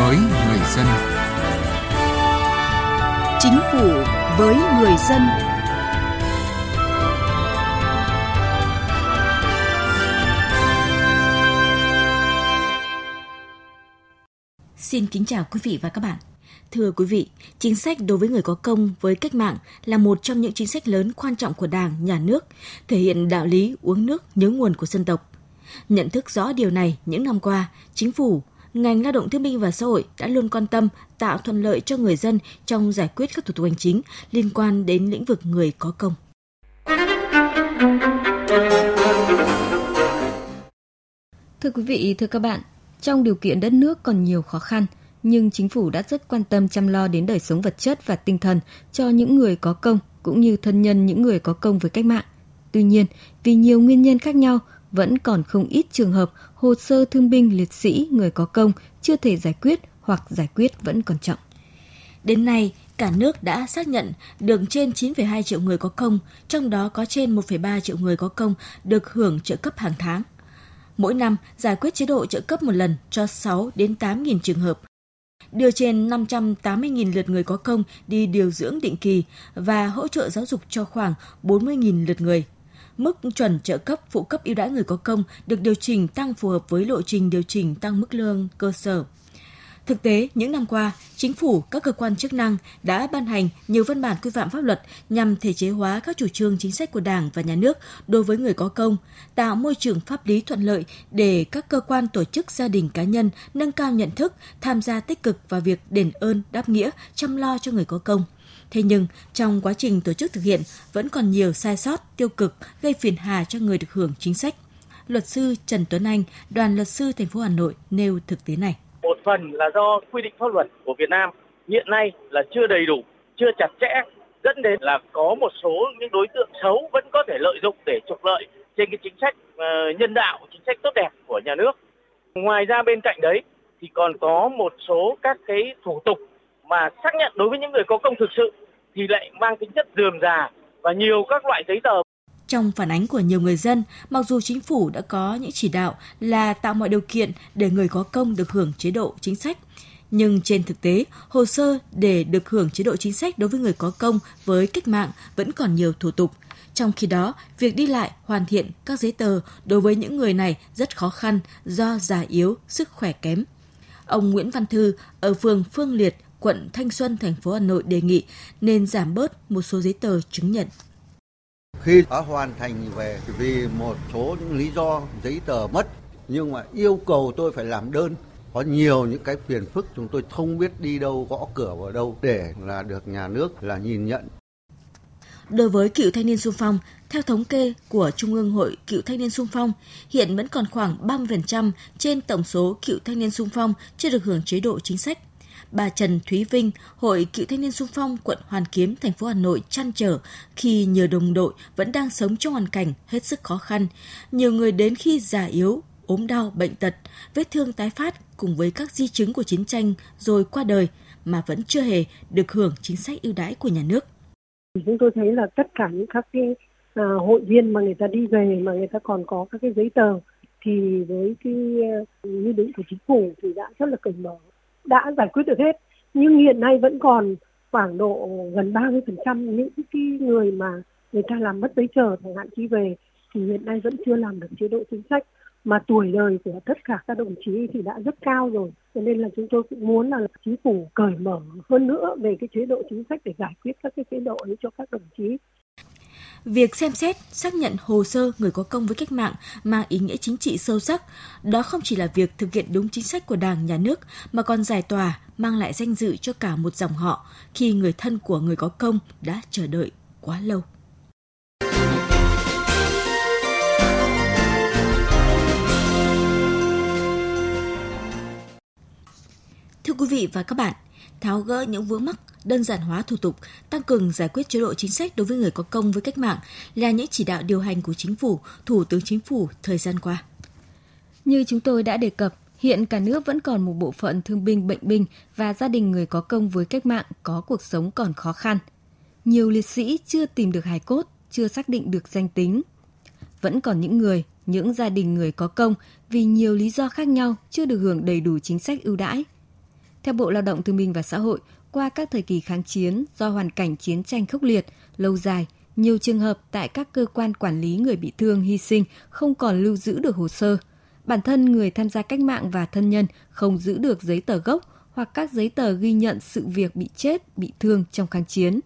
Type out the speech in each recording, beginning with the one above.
với người dân. Chính phủ với người dân. Xin kính chào quý vị và các bạn. Thưa quý vị, chính sách đối với người có công với cách mạng là một trong những chính sách lớn quan trọng của Đảng, Nhà nước, thể hiện đạo lý uống nước nhớ nguồn của dân tộc. Nhận thức rõ điều này những năm qua, chính phủ, ngành lao động thương binh và xã hội đã luôn quan tâm tạo thuận lợi cho người dân trong giải quyết các thủ tục hành chính liên quan đến lĩnh vực người có công. Thưa quý vị, thưa các bạn, trong điều kiện đất nước còn nhiều khó khăn, nhưng chính phủ đã rất quan tâm chăm lo đến đời sống vật chất và tinh thần cho những người có công cũng như thân nhân những người có công với cách mạng. Tuy nhiên, vì nhiều nguyên nhân khác nhau, vẫn còn không ít trường hợp hồ sơ thương binh liệt sĩ người có công chưa thể giải quyết hoặc giải quyết vẫn còn chậm. Đến nay, cả nước đã xác nhận được trên 9,2 triệu người có công, trong đó có trên 1,3 triệu người có công được hưởng trợ cấp hàng tháng. Mỗi năm giải quyết chế độ trợ cấp một lần cho 6 đến 8 nghìn trường hợp, đưa trên 580.000 lượt người có công đi điều dưỡng định kỳ và hỗ trợ giáo dục cho khoảng 40.000 lượt người. Mức chuẩn trợ cấp phụ cấp ưu đãi người có công được điều chỉnh tăng phù hợp với lộ trình điều chỉnh tăng mức lương cơ sở. Thực tế, những năm qua, chính phủ, các cơ quan chức năng đã ban hành nhiều văn bản quy phạm pháp luật nhằm thể chế hóa các chủ trương chính sách của Đảng và Nhà nước đối với người có công, tạo môi trường pháp lý thuận lợi để các cơ quan tổ chức gia đình cá nhân nâng cao nhận thức, tham gia tích cực vào việc đền ơn, đáp nghĩa, chăm lo cho người có công. Thế nhưng, trong quá trình tổ chức thực hiện vẫn còn nhiều sai sót, tiêu cực gây phiền hà cho người được hưởng chính sách. Luật sư Trần Tuấn Anh, đoàn luật sư thành phố Hà Nội nêu thực tế này một phần là do quy định pháp luật của Việt Nam hiện nay là chưa đầy đủ, chưa chặt chẽ, dẫn đến là có một số những đối tượng xấu vẫn có thể lợi dụng để trục lợi trên cái chính sách ờ, nhân đạo, chính sách tốt đẹp của nhà nước. Ngoài ra bên cạnh đấy thì còn có một số các cái thủ tục mà xác nhận đối với những người có công thực sự thì lại mang tính chất dườm già và nhiều các loại giấy tờ trong phản ánh của nhiều người dân, mặc dù chính phủ đã có những chỉ đạo là tạo mọi điều kiện để người có công được hưởng chế độ chính sách, nhưng trên thực tế, hồ sơ để được hưởng chế độ chính sách đối với người có công với cách mạng vẫn còn nhiều thủ tục. Trong khi đó, việc đi lại, hoàn thiện các giấy tờ đối với những người này rất khó khăn do già yếu, sức khỏe kém. Ông Nguyễn Văn Thư ở phường Phương Liệt, quận Thanh Xuân, thành phố Hà Nội đề nghị nên giảm bớt một số giấy tờ chứng nhận. Khi đã hoàn thành về vì một số những lý do giấy tờ mất nhưng mà yêu cầu tôi phải làm đơn. Có nhiều những cái phiền phức chúng tôi không biết đi đâu gõ cửa vào đâu để là được nhà nước là nhìn nhận. Đối với cựu thanh niên sung phong, theo thống kê của Trung ương Hội Cựu Thanh niên sung phong, hiện vẫn còn khoảng 30% trên tổng số cựu thanh niên sung phong chưa được hưởng chế độ chính sách bà Trần Thúy Vinh, Hội Cựu Thanh niên Sung phong quận Hoàn Kiếm, thành phố Hà Nội chăn trở khi nhờ đồng đội vẫn đang sống trong hoàn cảnh hết sức khó khăn. Nhiều người đến khi già yếu, ốm đau, bệnh tật, vết thương tái phát cùng với các di chứng của chiến tranh rồi qua đời mà vẫn chưa hề được hưởng chính sách ưu đãi của nhà nước. Chúng tôi thấy là tất cả những các cái à, hội viên mà người ta đi về mà người ta còn có các cái giấy tờ thì với cái ờ, nghị định của chính phủ thì đã rất là cởi mở đã giải quyết được hết. Nhưng hiện nay vẫn còn khoảng độ gần 30% những cái người mà người ta làm mất giấy tờ chẳng hạn khi về thì hiện nay vẫn chưa làm được chế độ chính sách. Mà tuổi đời của tất cả các đồng chí thì đã rất cao rồi. Cho nên là chúng tôi cũng muốn là chính phủ cởi mở hơn nữa về cái chế độ chính sách để giải quyết các cái chế độ ấy cho các đồng chí. Việc xem xét, xác nhận hồ sơ người có công với cách mạng mang ý nghĩa chính trị sâu sắc. Đó không chỉ là việc thực hiện đúng chính sách của Đảng, Nhà nước, mà còn giải tỏa, mang lại danh dự cho cả một dòng họ khi người thân của người có công đã chờ đợi quá lâu. Thưa quý vị và các bạn, tháo gỡ những vướng mắc đơn giản hóa thủ tục, tăng cường giải quyết chế độ chính sách đối với người có công với cách mạng là những chỉ đạo điều hành của chính phủ, Thủ tướng Chính phủ thời gian qua. Như chúng tôi đã đề cập, hiện cả nước vẫn còn một bộ phận thương binh, bệnh binh và gia đình người có công với cách mạng có cuộc sống còn khó khăn. Nhiều liệt sĩ chưa tìm được hài cốt, chưa xác định được danh tính. Vẫn còn những người, những gia đình người có công vì nhiều lý do khác nhau chưa được hưởng đầy đủ chính sách ưu đãi. Theo Bộ Lao động Thương binh và Xã hội, qua các thời kỳ kháng chiến do hoàn cảnh chiến tranh khốc liệt, lâu dài, nhiều trường hợp tại các cơ quan quản lý người bị thương hy sinh không còn lưu giữ được hồ sơ. Bản thân người tham gia cách mạng và thân nhân không giữ được giấy tờ gốc hoặc các giấy tờ ghi nhận sự việc bị chết, bị thương trong kháng chiến.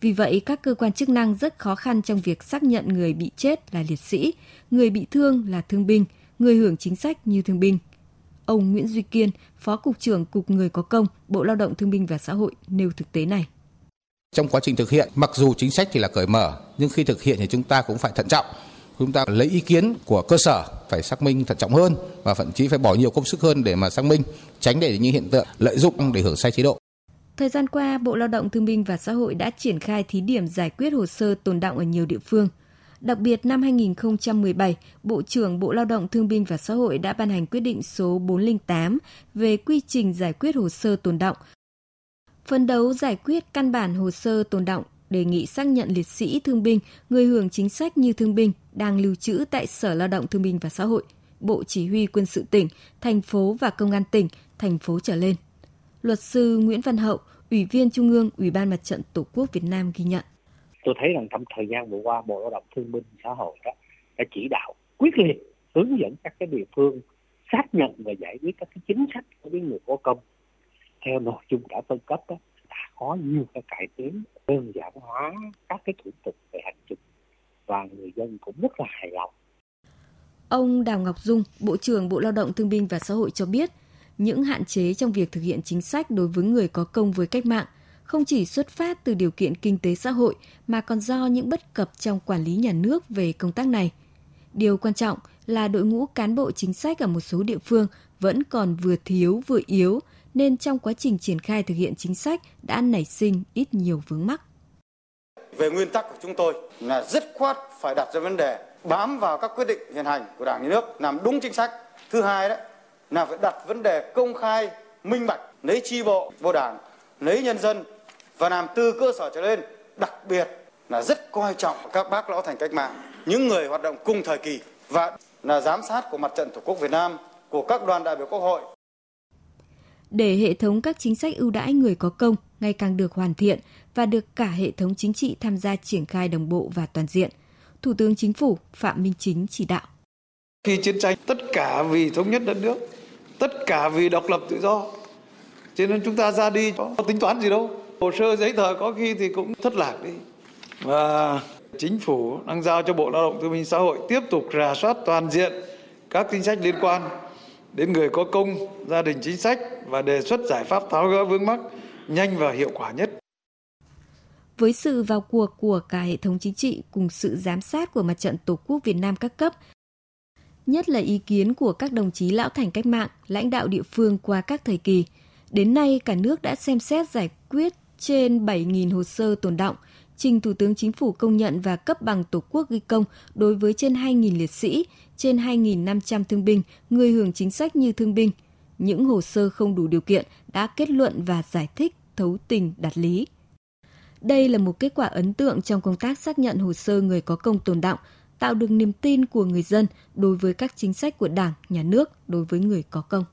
Vì vậy, các cơ quan chức năng rất khó khăn trong việc xác nhận người bị chết là liệt sĩ, người bị thương là thương binh, người hưởng chính sách như thương binh. Ông Nguyễn Duy Kiên, Phó Cục trưởng Cục Người có công, Bộ Lao động Thương binh và Xã hội nêu thực tế này. Trong quá trình thực hiện, mặc dù chính sách thì là cởi mở, nhưng khi thực hiện thì chúng ta cũng phải thận trọng. Chúng ta lấy ý kiến của cơ sở phải xác minh thận trọng hơn và thậm chí phải bỏ nhiều công sức hơn để mà xác minh, tránh để những hiện tượng lợi dụng để hưởng sai chế độ. Thời gian qua, Bộ Lao động Thương binh và Xã hội đã triển khai thí điểm giải quyết hồ sơ tồn động ở nhiều địa phương. Đặc biệt năm 2017, Bộ trưởng Bộ Lao động Thương binh và Xã hội đã ban hành quyết định số 408 về quy trình giải quyết hồ sơ tồn động. Phấn đấu giải quyết căn bản hồ sơ tồn động, đề nghị xác nhận liệt sĩ thương binh, người hưởng chính sách như thương binh đang lưu trữ tại Sở Lao động Thương binh và Xã hội, Bộ Chỉ huy Quân sự tỉnh, thành phố và Công an tỉnh, thành phố trở lên. Luật sư Nguyễn Văn Hậu, Ủy viên Trung ương Ủy ban Mặt trận Tổ quốc Việt Nam ghi nhận. Tôi thấy rằng trong thời gian vừa qua Bộ Lao động Thương binh Xã hội đó đã chỉ đạo quyết liệt hướng dẫn các cái địa phương xác nhận và giải quyết các cái chính sách đối với người có công theo nội dung đã phân cấp đó, đã có nhiều cái cải tiến đơn giản hóa các cái thủ tục về hành chính và người dân cũng rất là hài lòng. Ông Đào Ngọc Dung, Bộ trưởng Bộ Lao động Thương binh và Xã hội cho biết, những hạn chế trong việc thực hiện chính sách đối với người có công với cách mạng không chỉ xuất phát từ điều kiện kinh tế xã hội mà còn do những bất cập trong quản lý nhà nước về công tác này. Điều quan trọng là đội ngũ cán bộ chính sách ở một số địa phương vẫn còn vừa thiếu vừa yếu nên trong quá trình triển khai thực hiện chính sách đã nảy sinh ít nhiều vướng mắc. Về nguyên tắc của chúng tôi là rất khoát phải đặt ra vấn đề bám vào các quyết định hiện hành của Đảng nhà nước làm đúng chính sách. Thứ hai đấy là phải đặt vấn đề công khai, minh bạch, lấy chi bộ vô đảng, lấy nhân dân và làm từ cơ sở trở lên. Đặc biệt là rất coi trọng các bác lão thành cách mạng, những người hoạt động cùng thời kỳ và là giám sát của mặt trận Tổ quốc Việt Nam, của các đoàn đại biểu Quốc hội. Để hệ thống các chính sách ưu đãi người có công ngày càng được hoàn thiện và được cả hệ thống chính trị tham gia triển khai đồng bộ và toàn diện, Thủ tướng Chính phủ Phạm Minh Chính chỉ đạo. Khi chiến tranh, tất cả vì thống nhất đất nước, tất cả vì độc lập tự do. Cho nên chúng ta ra đi có tính toán gì đâu. Hồ sơ giấy tờ có khi thì cũng thất lạc đi. Và chính phủ đang giao cho Bộ Lao động Thương binh Xã hội tiếp tục rà soát toàn diện các chính sách liên quan đến người có công, gia đình chính sách và đề xuất giải pháp tháo gỡ vướng mắc nhanh và hiệu quả nhất. Với sự vào cuộc của cả hệ thống chính trị cùng sự giám sát của Mặt trận Tổ quốc Việt Nam các cấp, nhất là ý kiến của các đồng chí lão thành cách mạng, lãnh đạo địa phương qua các thời kỳ. Đến nay, cả nước đã xem xét giải quyết trên 7.000 hồ sơ tồn động, trình Thủ tướng Chính phủ công nhận và cấp bằng Tổ quốc ghi công đối với trên 2.000 liệt sĩ, trên 2.500 thương binh, người hưởng chính sách như thương binh. Những hồ sơ không đủ điều kiện đã kết luận và giải thích thấu tình đạt lý. Đây là một kết quả ấn tượng trong công tác xác nhận hồ sơ người có công tồn động, tạo được niềm tin của người dân đối với các chính sách của Đảng, Nhà nước đối với người có công.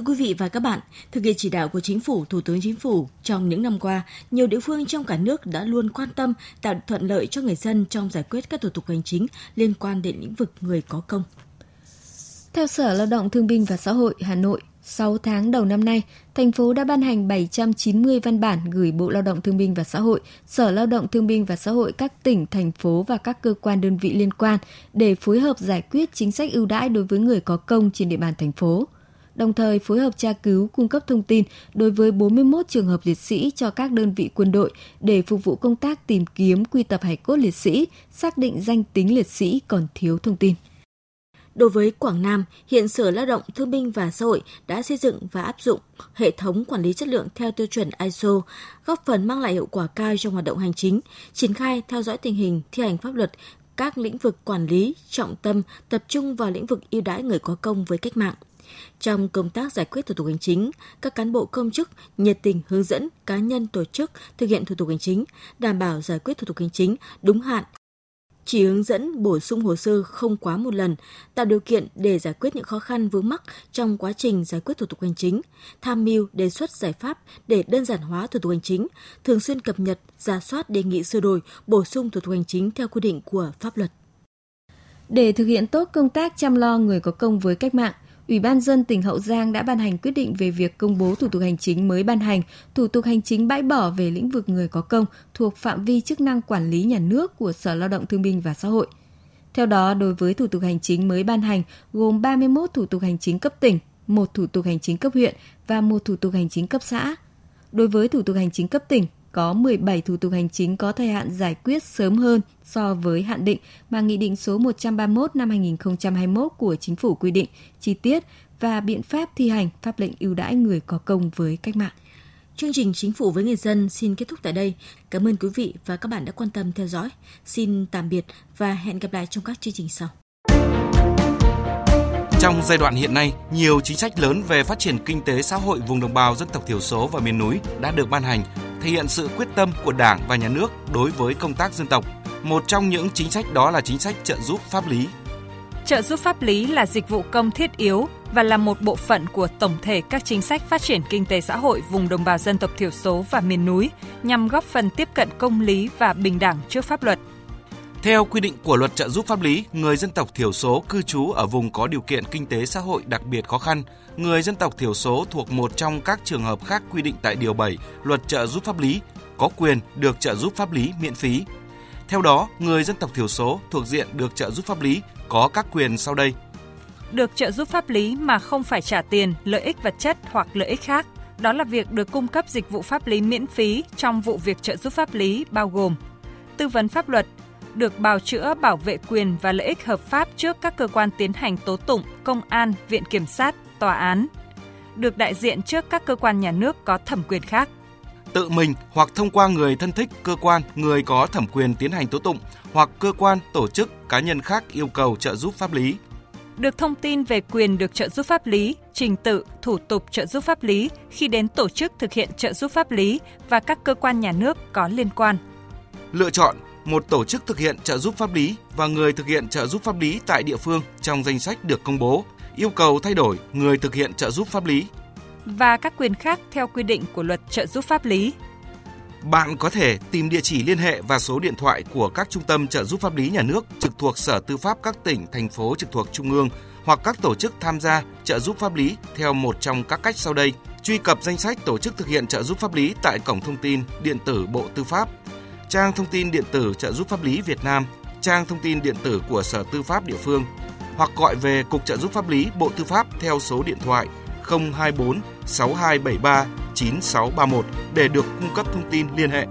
Thưa quý vị và các bạn, thực hiện chỉ đạo của Chính phủ, Thủ tướng Chính phủ trong những năm qua, nhiều địa phương trong cả nước đã luôn quan tâm tạo thuận lợi cho người dân trong giải quyết các thủ tục hành chính liên quan đến lĩnh vực người có công. Theo Sở Lao động Thương binh và Xã hội Hà Nội, 6 tháng đầu năm nay, thành phố đã ban hành 790 văn bản gửi Bộ Lao động Thương binh và Xã hội, Sở Lao động Thương binh và Xã hội các tỉnh, thành phố và các cơ quan đơn vị liên quan để phối hợp giải quyết chính sách ưu đãi đối với người có công trên địa bàn thành phố đồng thời phối hợp tra cứu cung cấp thông tin đối với 41 trường hợp liệt sĩ cho các đơn vị quân đội để phục vụ công tác tìm kiếm quy tập hải cốt liệt sĩ, xác định danh tính liệt sĩ còn thiếu thông tin. Đối với Quảng Nam, hiện Sở Lao động Thương binh và Xã hội đã xây dựng và áp dụng hệ thống quản lý chất lượng theo tiêu chuẩn ISO, góp phần mang lại hiệu quả cao trong hoạt động hành chính, triển khai theo dõi tình hình thi hành pháp luật các lĩnh vực quản lý trọng tâm tập trung vào lĩnh vực ưu đãi người có công với cách mạng trong công tác giải quyết thủ tục hành chính, các cán bộ công chức nhiệt tình hướng dẫn cá nhân tổ chức thực hiện thủ tục hành chính, đảm bảo giải quyết thủ tục hành chính đúng hạn, chỉ hướng dẫn bổ sung hồ sơ không quá một lần, tạo điều kiện để giải quyết những khó khăn vướng mắc trong quá trình giải quyết thủ tục hành chính, tham mưu đề xuất giải pháp để đơn giản hóa thủ tục hành chính, thường xuyên cập nhật, ra soát đề nghị sửa đổi, bổ sung thủ tục hành chính theo quy định của pháp luật. Để thực hiện tốt công tác chăm lo người có công với cách mạng, Ủy ban dân tỉnh Hậu Giang đã ban hành quyết định về việc công bố thủ tục hành chính mới ban hành, thủ tục hành chính bãi bỏ về lĩnh vực người có công thuộc phạm vi chức năng quản lý nhà nước của Sở Lao động Thương binh và Xã hội. Theo đó, đối với thủ tục hành chính mới ban hành gồm 31 thủ tục hành chính cấp tỉnh, một thủ tục hành chính cấp huyện và một thủ tục hành chính cấp xã. Đối với thủ tục hành chính cấp tỉnh, có 17 thủ tục hành chính có thời hạn giải quyết sớm hơn so với hạn định mà Nghị định số 131 năm 2021 của Chính phủ quy định chi tiết và biện pháp thi hành pháp lệnh ưu đãi người có công với cách mạng. Chương trình Chính phủ với người dân xin kết thúc tại đây. Cảm ơn quý vị và các bạn đã quan tâm theo dõi. Xin tạm biệt và hẹn gặp lại trong các chương trình sau. Trong giai đoạn hiện nay, nhiều chính sách lớn về phát triển kinh tế xã hội vùng đồng bào dân tộc thiểu số và miền núi đã được ban hành, thể hiện sự quyết tâm của Đảng và Nhà nước đối với công tác dân tộc. Một trong những chính sách đó là chính sách trợ giúp pháp lý. Trợ giúp pháp lý là dịch vụ công thiết yếu và là một bộ phận của tổng thể các chính sách phát triển kinh tế xã hội vùng đồng bào dân tộc thiểu số và miền núi, nhằm góp phần tiếp cận công lý và bình đẳng trước pháp luật. Theo quy định của luật trợ giúp pháp lý, người dân tộc thiểu số cư trú ở vùng có điều kiện kinh tế xã hội đặc biệt khó khăn, người dân tộc thiểu số thuộc một trong các trường hợp khác quy định tại Điều 7 Luật trợ giúp pháp lý có quyền được trợ giúp pháp lý miễn phí. Theo đó, người dân tộc thiểu số thuộc diện được trợ giúp pháp lý có các quyền sau đây. Được trợ giúp pháp lý mà không phải trả tiền, lợi ích vật chất hoặc lợi ích khác. Đó là việc được cung cấp dịch vụ pháp lý miễn phí trong vụ việc trợ giúp pháp lý bao gồm tư vấn pháp luật, được bào chữa bảo vệ quyền và lợi ích hợp pháp trước các cơ quan tiến hành tố tụng, công an, viện kiểm sát, tòa án, được đại diện trước các cơ quan nhà nước có thẩm quyền khác. Tự mình hoặc thông qua người thân thích, cơ quan, người có thẩm quyền tiến hành tố tụng hoặc cơ quan, tổ chức, cá nhân khác yêu cầu trợ giúp pháp lý. Được thông tin về quyền được trợ giúp pháp lý, trình tự, thủ tục trợ giúp pháp lý khi đến tổ chức thực hiện trợ giúp pháp lý và các cơ quan nhà nước có liên quan. Lựa chọn một tổ chức thực hiện trợ giúp pháp lý và người thực hiện trợ giúp pháp lý tại địa phương trong danh sách được công bố, yêu cầu thay đổi người thực hiện trợ giúp pháp lý và các quyền khác theo quy định của luật trợ giúp pháp lý. Bạn có thể tìm địa chỉ liên hệ và số điện thoại của các trung tâm trợ giúp pháp lý nhà nước trực thuộc Sở Tư pháp các tỉnh, thành phố trực thuộc Trung ương hoặc các tổ chức tham gia trợ giúp pháp lý theo một trong các cách sau đây. Truy cập danh sách tổ chức thực hiện trợ giúp pháp lý tại cổng thông tin điện tử Bộ Tư pháp trang thông tin điện tử trợ giúp pháp lý Việt Nam, trang thông tin điện tử của Sở Tư pháp địa phương hoặc gọi về Cục trợ giúp pháp lý Bộ Tư pháp theo số điện thoại 024 6273 9631 để được cung cấp thông tin liên hệ.